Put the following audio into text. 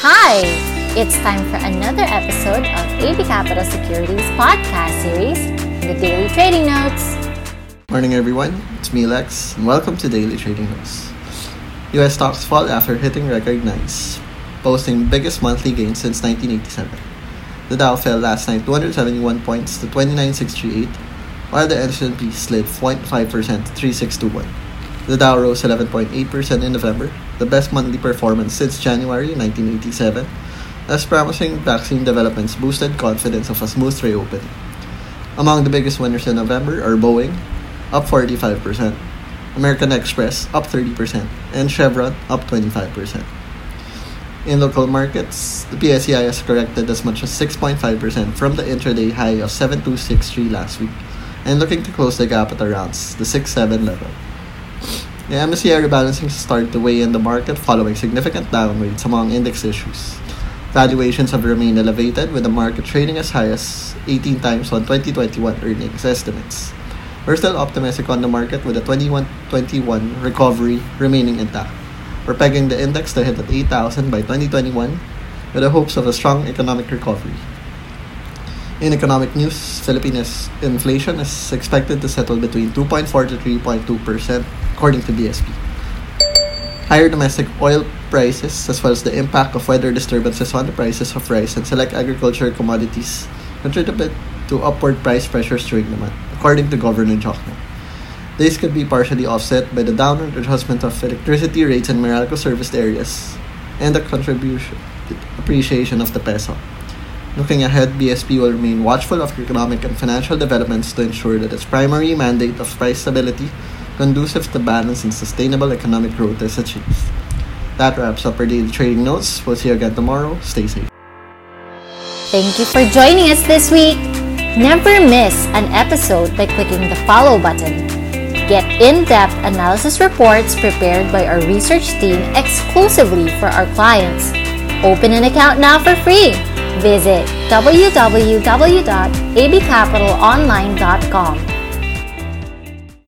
Hi! It's time for another episode of AB Capital Securities podcast series, The Daily Trading Notes. Morning everyone, it's me Lex, and welcome to Daily Trading Notes. US stocks fall after hitting record highs, posting biggest monthly gains since 1987. The Dow fell last night 271 points to 29638, while the S&P slid 0.5% to 3621. The Dow rose 11.8% in November, the best monthly performance since January 1987, as promising vaccine developments boosted confidence of a smooth reopening. Among the biggest winners in November are Boeing, up 45%, American Express, up 30%, and Chevron, up 25%. In local markets, the PSEI has corrected as much as 6.5% from the intraday high of 7263 last week, and looking to close the gap at around the 6-7 level. The MSCI rebalancing started to weigh in the market following significant downgrades among index issues. Valuations have remained elevated with the market trading as high as 18 times on 2021 earnings estimates. We're still optimistic on the market with the 21-21 recovery remaining intact. We're pegging the index to hit at 8,000 by 2021 with the hopes of a strong economic recovery. In economic news, Philippines inflation is expected to settle between 2.4 to 3.2% according to BSP. Higher domestic oil prices, as well as the impact of weather disturbances on the prices of rice and select agricultural commodities, contributed to upward price pressures during the month, according to Governor Diokno. This could be partially offset by the downward adjustment of electricity rates in Meralco serviced areas and the contribution appreciation of the peso. Looking ahead, BSP will remain watchful of economic and financial developments to ensure that its primary mandate of price stability, conducive to balance and sustainable economic growth, is achieved. That wraps up our daily trading notes. We'll see you again tomorrow. Stay safe. Thank you for joining us this week. Never miss an episode by clicking the follow button. Get in depth analysis reports prepared by our research team exclusively for our clients. Open an account now for free. Visit www.abcapitalonline.com